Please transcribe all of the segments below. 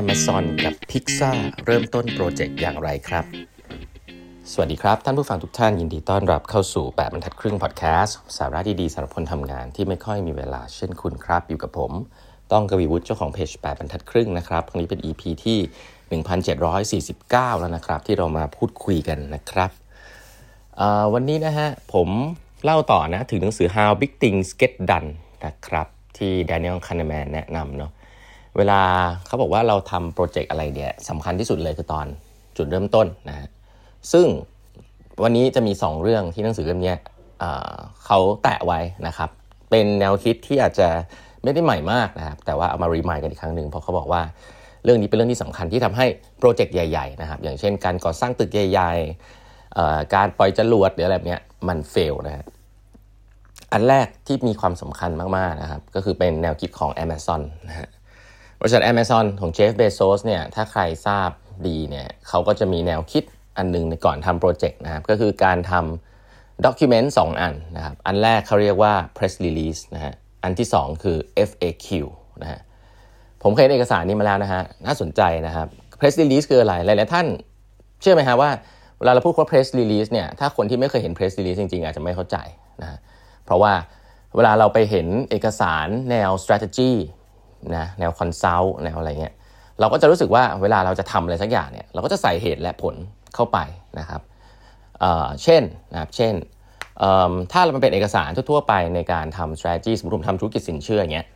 Amazon กับ Pixar เริ่มต้นโปรเจกต์อย่างไรครับ สวัสดีครับ ท่านผู้ฟังทุกท่านยินดีต้อนรับเข้าสู่ 8บรรทัดครึ่งพอดแคสต์สาระดีๆสำหรับคนทำงานที่ไม่ค่อยมีเวลาเช่นคุณครับ อยู่กับผม ต้องกวีวุฒิเจ้าของเพจ8บรรทัดครึ่งนะครับครั้งนี้เป็น EP ที่ 1749 แล้วนะครับ ที่เรามาพูดคุยกันนะครับวันนี้นะฮะผมเล่าต่อนะถึงหนังสือ How Big Things Get Done นะครับที่ Daniel Kahneman แนะนำเนาะ เวลาเขาบอกว่าเราทำโปรเจกต์อะไรเนี่ยสำคัญที่สุดเลยคือตอนจุดเริ่มต้นนะฮะซึ่งวันนี้จะมี 2 เรื่องที่หนังสือเล่มนี้เขาแตะไว้นะครับ เป็นแนวคิดที่อาจจะไม่ได้ใหม่มากนะครับแต่ว่าเอามารีมายกันอีกครั้งหนึ่งเพราะเขาบอกว่าเรื่องนี้เป็นเรื่องที่สำคัญที่ทำให้โปรเจกต์ใหญ่ๆนะครับอย่างเช่นการก่อสร้างตึกใหญ่ๆการปล่อยจรวดหรืออะไรแบบนี้มัน fail นะฮะอันแรกที่มีความสำคัญมากๆนะครับก็คือเป็นแนวคิดของ Amazon นะฮะ บริษัท Amazon ของเจฟเบโซสเนี่ยถ้าใครทราบดีเนี่ยเขาก็จะมีแนวคิดอันนึงในก่อนทำโปรเจกต์นะครับก็คือการทำ document สองอันนะครับ อันแรกเขาเรียกว่า press release นะฮะอันที่ 2 คือ FAQ นะฮะผมเคยเห็นเอกสารนี้มาแล้วนะฮะน่าสนใจนะครับ press release คืออะไร หลาย ๆ ท่านเชื่อไหมฮะว่าเวลาเราพูดว่า press release เนี่ยถ้าคนที่ไม่เคยเห็น press release จริง ๆ อาจจะไม่เข้าใจนะเพราะว่าเวลาเราไปเห็นเอกสารแนว strategy นะแนวคอนซัลท์แนวอะไรเงี้ยเราก็จะรู้สึกว่าเวลาเราจะทำอะไรสักอย่างเนี่ยเราก็จะใส่เหตุและผลเข้าไปนะครับเเช่นนะครับเช่นถ้าเราเป็นเอกสารทั่วๆไปในการทำ strategy สมมติผมทำธุรกิจสินเชื่ออย่างเงี้ย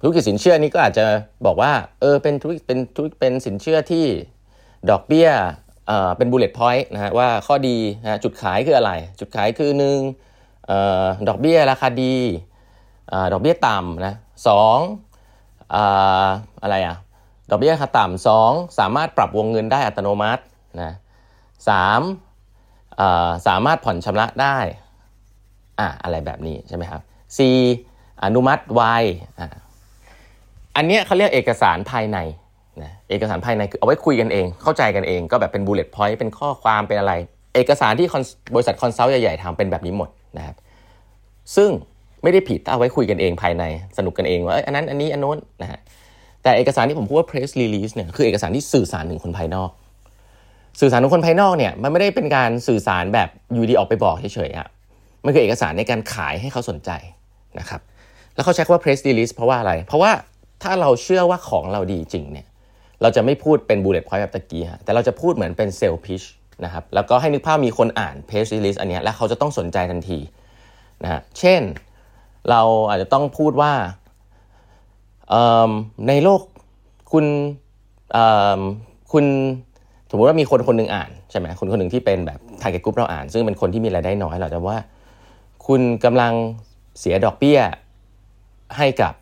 ธุรกิจสินเชื่อนี้ก็อาจจะบอกว่าเออเป็นธุรกิจเป็นธุรเป็นสินเชื่อที่ดอกเบี้ยเป็น bullet point นะฮะว่าข้อดีนะจุดขายคืออะไร จุดขายคือหนึ่งดอกเบี้ยราคาดีดอกเบี้ยต่ำนะสอง อะไรอะดอกเบี้ยค่าต่ำสองสามารถปรับวงเงินได้อัตโนมัตินะสามสามารถผ่อนชำระได้อะอะไรแบบนี้ใช่ไหมครับ C อนุมัติไวอะอันนี้เขาเรียกเอกสารภายในนะเอกสารภายในคือเอาไว้คุยกันเอง เข้าใจกันเองก็แบบเป็น bullet point เป็นข้อความเป็นอะไร เอกสารที่บริษัท consult ใหญ่ๆทำเป็นแบบนี้หมดนะครับซึ่ง ไม่ได้ผิดเอาไว้คุยกันเองภายในสนุกกันเองว่าอันนั้นอันนี้อันโน้นนะฮะแต่เอกสารที่ผมพูดว่า press release เนี่ยคือเอกสารที่สื่อสารถึงคนภายนอก สื่อสารถึงคนภายนอกเนี่ยมันไม่ได้เป็นการสื่อสารแบบอยู่ดีออกไปบอกเฉยๆอะมันคือเอกสารในการขายให้เขาสนใจนะครับแล้วเขาใช้คำว่า press release เพราะว่าอะไร เพราะว่าถ้าเราเชื่อว่าของเราดีจริงเนี่ยเราจะไม่พูดเป็น bullet point แบบตะกี้ฮะแต่เราจะพูดเหมือนเป็น sales pitch นะครับแล้วก็ให้นึกภาพมีคนอ่าน press release อันนี้แล้วเขาจะต้องสนใจทันทีนะฮะเช่น เราอาจจะต้องพูดว่าในโลกคุณคุณสมมติว่ามีคนคนหนึ่งอ่านใช่ไหมคนคนหนึ่งที่เป็นแบบ target group เราอ่าน ซึ่งเป็นคนที่มีรายได้น้อยเราจะว่า คุณกำลังเสียดอกเบี้ยให้กับ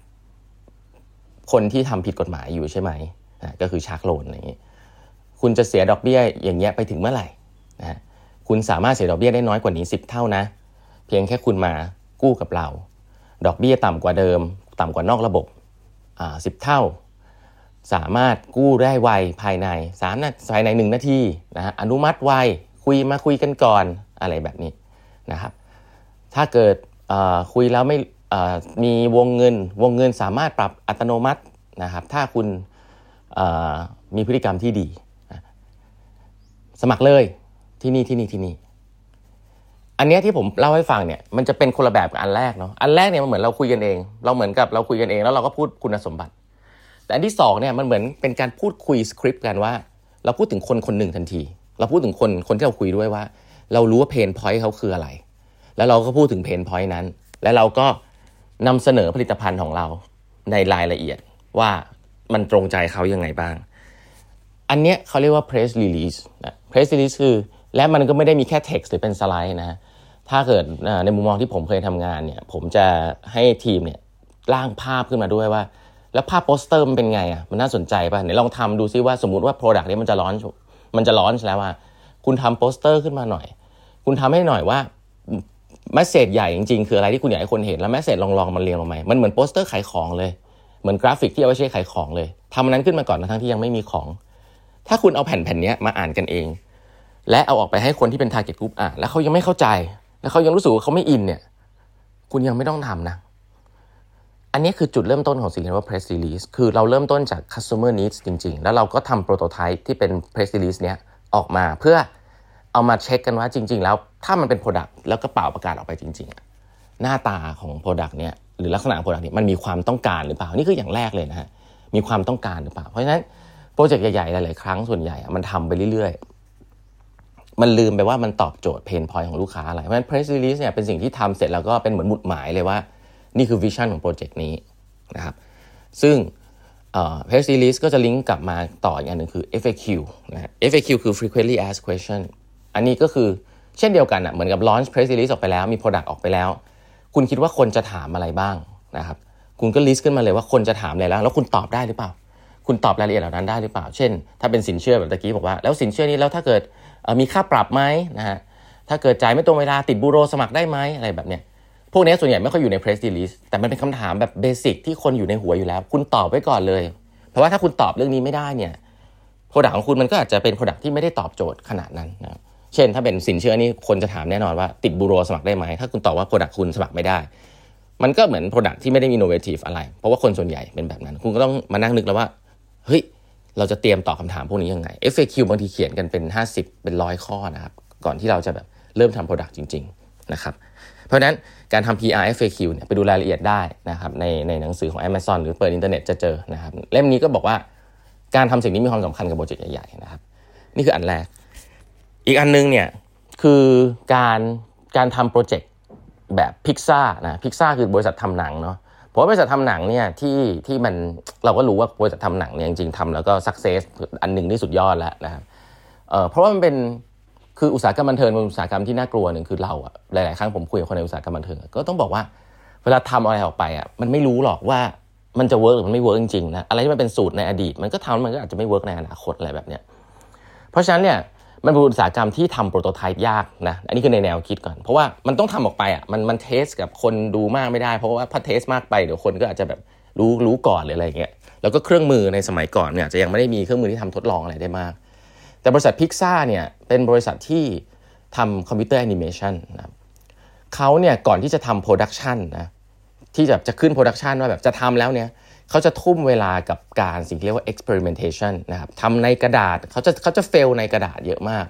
คนที่ทำผิดกฎหมายอยู่ใช่ไหมก็คือชักโลนอย่างนี้ คุณจะเสียดอกเบี้ยอย่างเงี้ยไปถึงเมื่อไหร่นะคุณสามารถเสียดอกเบี้ยได้น้อยกว่านี้ 10 เท่านะ เพียงแค่คุณมากู้กับเรา ดอกเบี้ยต่ำกว่าเดิม ต่ำกว่านอกระบบสิบเท่า สามารถกู้ได้ไวภายในสามนาภายในหนึ่งนาทีนะฮะอนุมัติไวคุยมาคุยกันก่อนอะไรแบบนี้นะครับ ถ้าเกิดคุยแล้วไม่มีวงเงิน วงเงินสามารถปรับอัตโนมัตินะครับ ถ้าคุณมีพฤติกรรมที่ดี สมัครเลยที่นี่ที่นี่ที่นี่ อันนี้ที่ผมเล่าให้ฟังเนี่ยมันจะเป็นคนละแบบกับอันแรกเนาะอันแรกเนี่ยมันเหมือนเราคุยกันเอง เราเหมือนกับเราคุยกันเองแล้วเราก็พูดคุณสมบัติ แต่อันที่2เนี่ยมันเหมือนเป็นการพูดคุยสคริปต์กันว่า เราพูดถึงคนคนหนึ่งทันที เราพูดถึงคนคนที่เราคุยด้วยว่า เรารู้ว่าเพนพอยต์เขาคืออะไร แล้วเราก็พูดถึงเพนพอยต์นั้น แล้วเราก็นำเสนอผลิตภัณฑ์ของเราในรายละเอียดว่ามันตรงใจเขายังไงบ้าง อันเนี้ยเขาเรียกว่า press release นะ press release คือและมันก็ไม่ได้มีแค่ text หรือเป็นสไลด์นะ ถ้าเกิดในมุมมองที่ผมเคยทำงานเนี่ย ผมจะให้ทีมเนี่ยร่างภาพขึ้นมาด้วยว่า แล้วภาพโปสเตอร์มันเป็นไงอะมันน่าสนใจป่ะไหนลองทำดูซิว่าสมมติว่า product นี้มันจะ launch มันจะ launch แล้วว่า คุณทำโปสเตอร์ขึ้นมาหน่อย คุณทำให้หน่อยว่า message ใหญ่จริงๆ คืออะไรที่คุณอยากให้คนเห็นแล้ว message รองๆมันเรียงลงมามันเหมือนโปสเตอร์ขายของเลย เหมือนกราฟิกที่เอาไว้ใช้ขายของเลยทำนั้นขึ้นมาก่อนนะทั้งที่ยังไม่มีของ ถ้าคุณเอาแผ่นแผ่นนี้มาอ่านกันเอง และเอาออกไปให้คนที่เป็น target group อ่านแล้วเขายังไม่เข้าใจ แล้วเขายังรู้สึกว่าเขาไม่อินเนี่ย คุณยังไม่ต้องทำนะ อันนี้คือจุดเริ่มต้นของสิ่งที่เรียกว่า press release คือเราเริ่มต้นจาก customer needs จริง ๆ แล้วเราก็ทำ prototype ที่เป็น press release เนี้ยออกมาเพื่อเอามาเช็คกันว่าจริง ๆ แล้วถ้ามันเป็น product แล้วก็เป่าประกาศออกไปจริง ๆ หน้าตาของ product เนี้ยหรือลักษณะของ product นี้มันมีความต้องการหรือเปล่า นี่คืออย่างแรกเลยนะฮะมีความต้องการหรือเปล่า เพราะฉะนั้นโปรเจกต์ใหญ่ๆหลายๆครั้งส่วนใหญ่มันทำไปเรื่อยๆ มันลืมไปว่ามันตอบโจทย์ pain point ของลูกค้าอะไร เพราะฉะนั้น press release เนี่ยเป็นสิ่งที่ทำเสร็จแล้วก็เป็นเหมือนหมุดหมายเลยว่า นี่คือ vision ของโปรเจกต์นี้นะครับซึ่ง press release ก็จะลิงก์กลับมาต่ออีกอันหนึ่งคือ FAQ นะ FAQ คือ frequently asked question อันนี้ก็คือเช่นเดียวกันอะเหมือนกับ launch press release ออกไปแล้วมี product ออกไปแล้ว คุณคิดว่าคนจะถามอะไรบ้างนะครับคุณก็ลิสต์ขึ้นมาเลยว่าคนจะถามอะไรแล้ว แล้วคุณตอบได้หรือเปล่า คุณตอบรายละเอียดเหล่านั้นได้หรือเปล่า เช่น ถ้าเป็นสินเชื่อแบบตะกี้บอกว่า แล้วสินเชื่อนี้แล้วถ้าเกิด มีค่าปรับไหมนะฮะถ้าเกิดจ่ายไม่ตรงเวลาติดบูโรสมัครได้ไหมอะไรแบบเนี้ยพวกนี้ส่วนใหญ่ไม่ค่อยอยู่ใน press release แต่มันเป็นคำถามแบบเบสิกที่คนอยู่ในหัวอยู่แล้ว คุณตอบไว้ก่อนเลย เพราะว่าถ้าคุณตอบเรื่องนี้ไม่ได้เนี่ย product ของคุณมันก็อาจจะเป็น product ที่ไม่ได้ตอบโจทย์ขนาดนั้นนะเช่น ถ้าเป็นสินเชื่อนี้คนจะถามแน่นอนว่าติดบูโรสมัครได้ไหมถ้าคุณตอบว่า product คุณสมัครไม่ได้ มันก็เหมือน product ที่ไม่ได้ innovative อะไร เพราะว่าคนส่วนใหญ่เป็นแบบนั้น คุณก็ต้องมานั่งนึกแล้วว่าเฮ้ย เราจะเตรียมตอบคำถามพวกนี้ยังไง FAQ บางทีเขียนกันเป็น 50 เป็นร้อยข้อนะครับ ก่อนที่เราจะแบบเริ่มทำ product จริง ๆ นะครับ เพราะฉะนั้นการทำ PR FAQ เนี่ยไปดูรายละเอียดได้นะครับในในหนังสือของ Amazon หรือเปิดอินเทอร์เน็ตจะเจอนะครับ เล่มนี้ก็บอกว่าการทำสิ่งนี้มีความสำคัญกับโปรเจกต์ใหญ่ๆนะครับ นี่คืออันแรก อีกอันนึงเนี่ยคือการการทำโปรเจกต์แบบพิกซ่านะพิกซ่าคือบริษัททำหนังเนาะ เพราะบริษัททำหนังเนี่ยที่ที่มันเราก็รู้ว่าบริษัททำหนังเนี่ยจริงๆทำแล้วก็ success อันหนึ่งที่สุดยอดแล้วนะครับเพราะว่ามันเป็นคืออุตสาหกรรมบันเทิงเป็นอุตสาหกรรมที่น่ากลัวหนึ่งคือเราอะหลายๆครั้งผมคุยกับคนในอุตสาหกรรมบันเทิงก็ต้องบอกว่าเวลาทำอะไรออกไปอะมันไม่รู้หรอกว่ามันจะเวิร์กหรือมันไม่เวิร์กจริงๆนะอะไรที่มันเป็นสูตรในอดีต มันก็ทำมันก็อาจจะไม่เวิร์กในอนาคตอะไรแบบเนี้ยเพราะฉะนั้นเนี่ย มันเป็นอุตสาหกรรมที่ทำ prototype ยากนะอันนี้คือในแนวคิดก่อน เพราะว่ามันต้องทำออกไปอะมันมัน test กับคนดูมากไม่ได้ เพราะว่าพอ test มากไปเดี๋ยวคนก็อาจจะแบบรู้รู้ก่อนหรืออะไรเงี้ยแล้วก็เครื่องมือในสมัยก่อนเนี่ยจะยังไม่ได้มีเครื่องมือที่ทำทดลองอะไรได้มาก แต่บริษัทพิกซ่าเนี่ยเป็นบริษัทที่ทำ computer animation นะเขาเนี่ยก่อนที่จะทำ production นะที่จะจะขึ้น production ว่าแบบจะทำแล้วเนี่ย เขาจะทุ่มเวลากับการสิ่งที่เรียกว่า experimentation นะครับทำในกระดาษเขาจะเขาจะ fail ในกระดาษเยอะมาก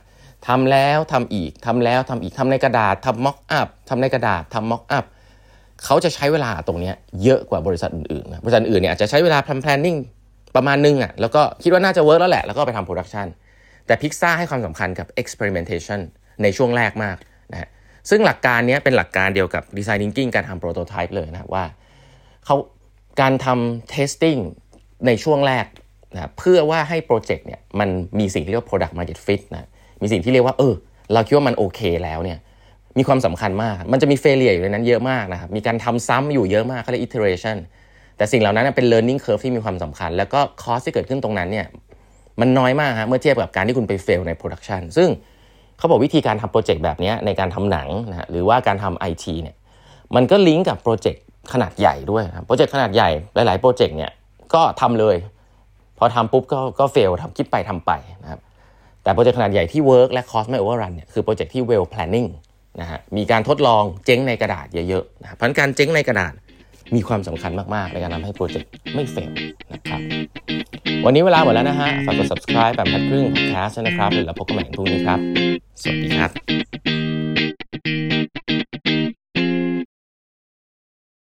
ทำแล้วทำอีกทำแล้วทำอีกทำในกระดาษทำ mockup ทำในกระดาษทำ mockup เขาจะใช้เวลาตรงนี้เยอะกว่าบริษัทอื่นๆนะบริษัทอื่นเนี่ยอาจจะใช้เวลาทำ planning ประมาณนึงอะแล้วก็คิดว่าน่าจะเวิร์กแล้วแหละ แล้วก็ไปทำ production แต่พิกซ่าให้ความสำคัญกับ experimentation ในช่วงแรกมากนะฮะซึ่งหลักการนี้เป็นหลักการเดียวกับ design thinking การทำ prototype เลยนะว่าเขา การทำ testing ในช่วงแรกนะเพื่อว่าให้โปรเจกต์เนี่ยมันมีสิ่งที่เรียกว่า product market fit นะมีสิ่งที่เรียกว่าเออเราคิดว่ามันโอเคแล้วเนี่ยมีความสำคัญมาก มันจะมี failure อยู่ในนั้นเยอะมากนะครับมีการทำซ้ำอยู่เยอะมากเขาเรียก iteration แต่สิ่งเหล่านั้นเป็น learning curve ที่มีความสำคัญ แล้วก็ cost ที่เกิดขึ้นตรงนั้นเนี่ยมันน้อยมากฮะเมื่อเทียบกับการที่คุณไป fail ใน production ซึ่งเขาบอกวิธีการทำโปรเจกต์แบบนี้ในการทำหนังนะฮะหรือว่าการทำไอทีเนี่ยมันก็ลิงก์กับโปรเจกต์ ขนาดใหญ่ด้วยโปรเจกต์ขนาดใหญ่หลาย ๆ โปรเจกต์เนี่ยก็ทำเลย พอทำปุ๊บก็ก็ fail ทำคิดไปทำไปนะครับแต่โปรเจกต์ขนาดใหญ่ที่ work และ cost ไม่ overrun เนี่ยคือโปรเจกต์ที่ well planning นะฮะมีการทดลองเจ๊งในกระดาษเยอะๆนะเพราะการเจ๊งในกระดาษมีความสำคัญมาก ๆ ในการทำให้โปรเจกต์ไม่ fail นะครับ วันนี้เวลาหมดแล้วนะฮะ ฝากกด subscribe แปดบรรทัดครึ่ง podcast นะครับแล้วเราพบกันใหม่พรุ่งนี้ครับ สวัสดีครับ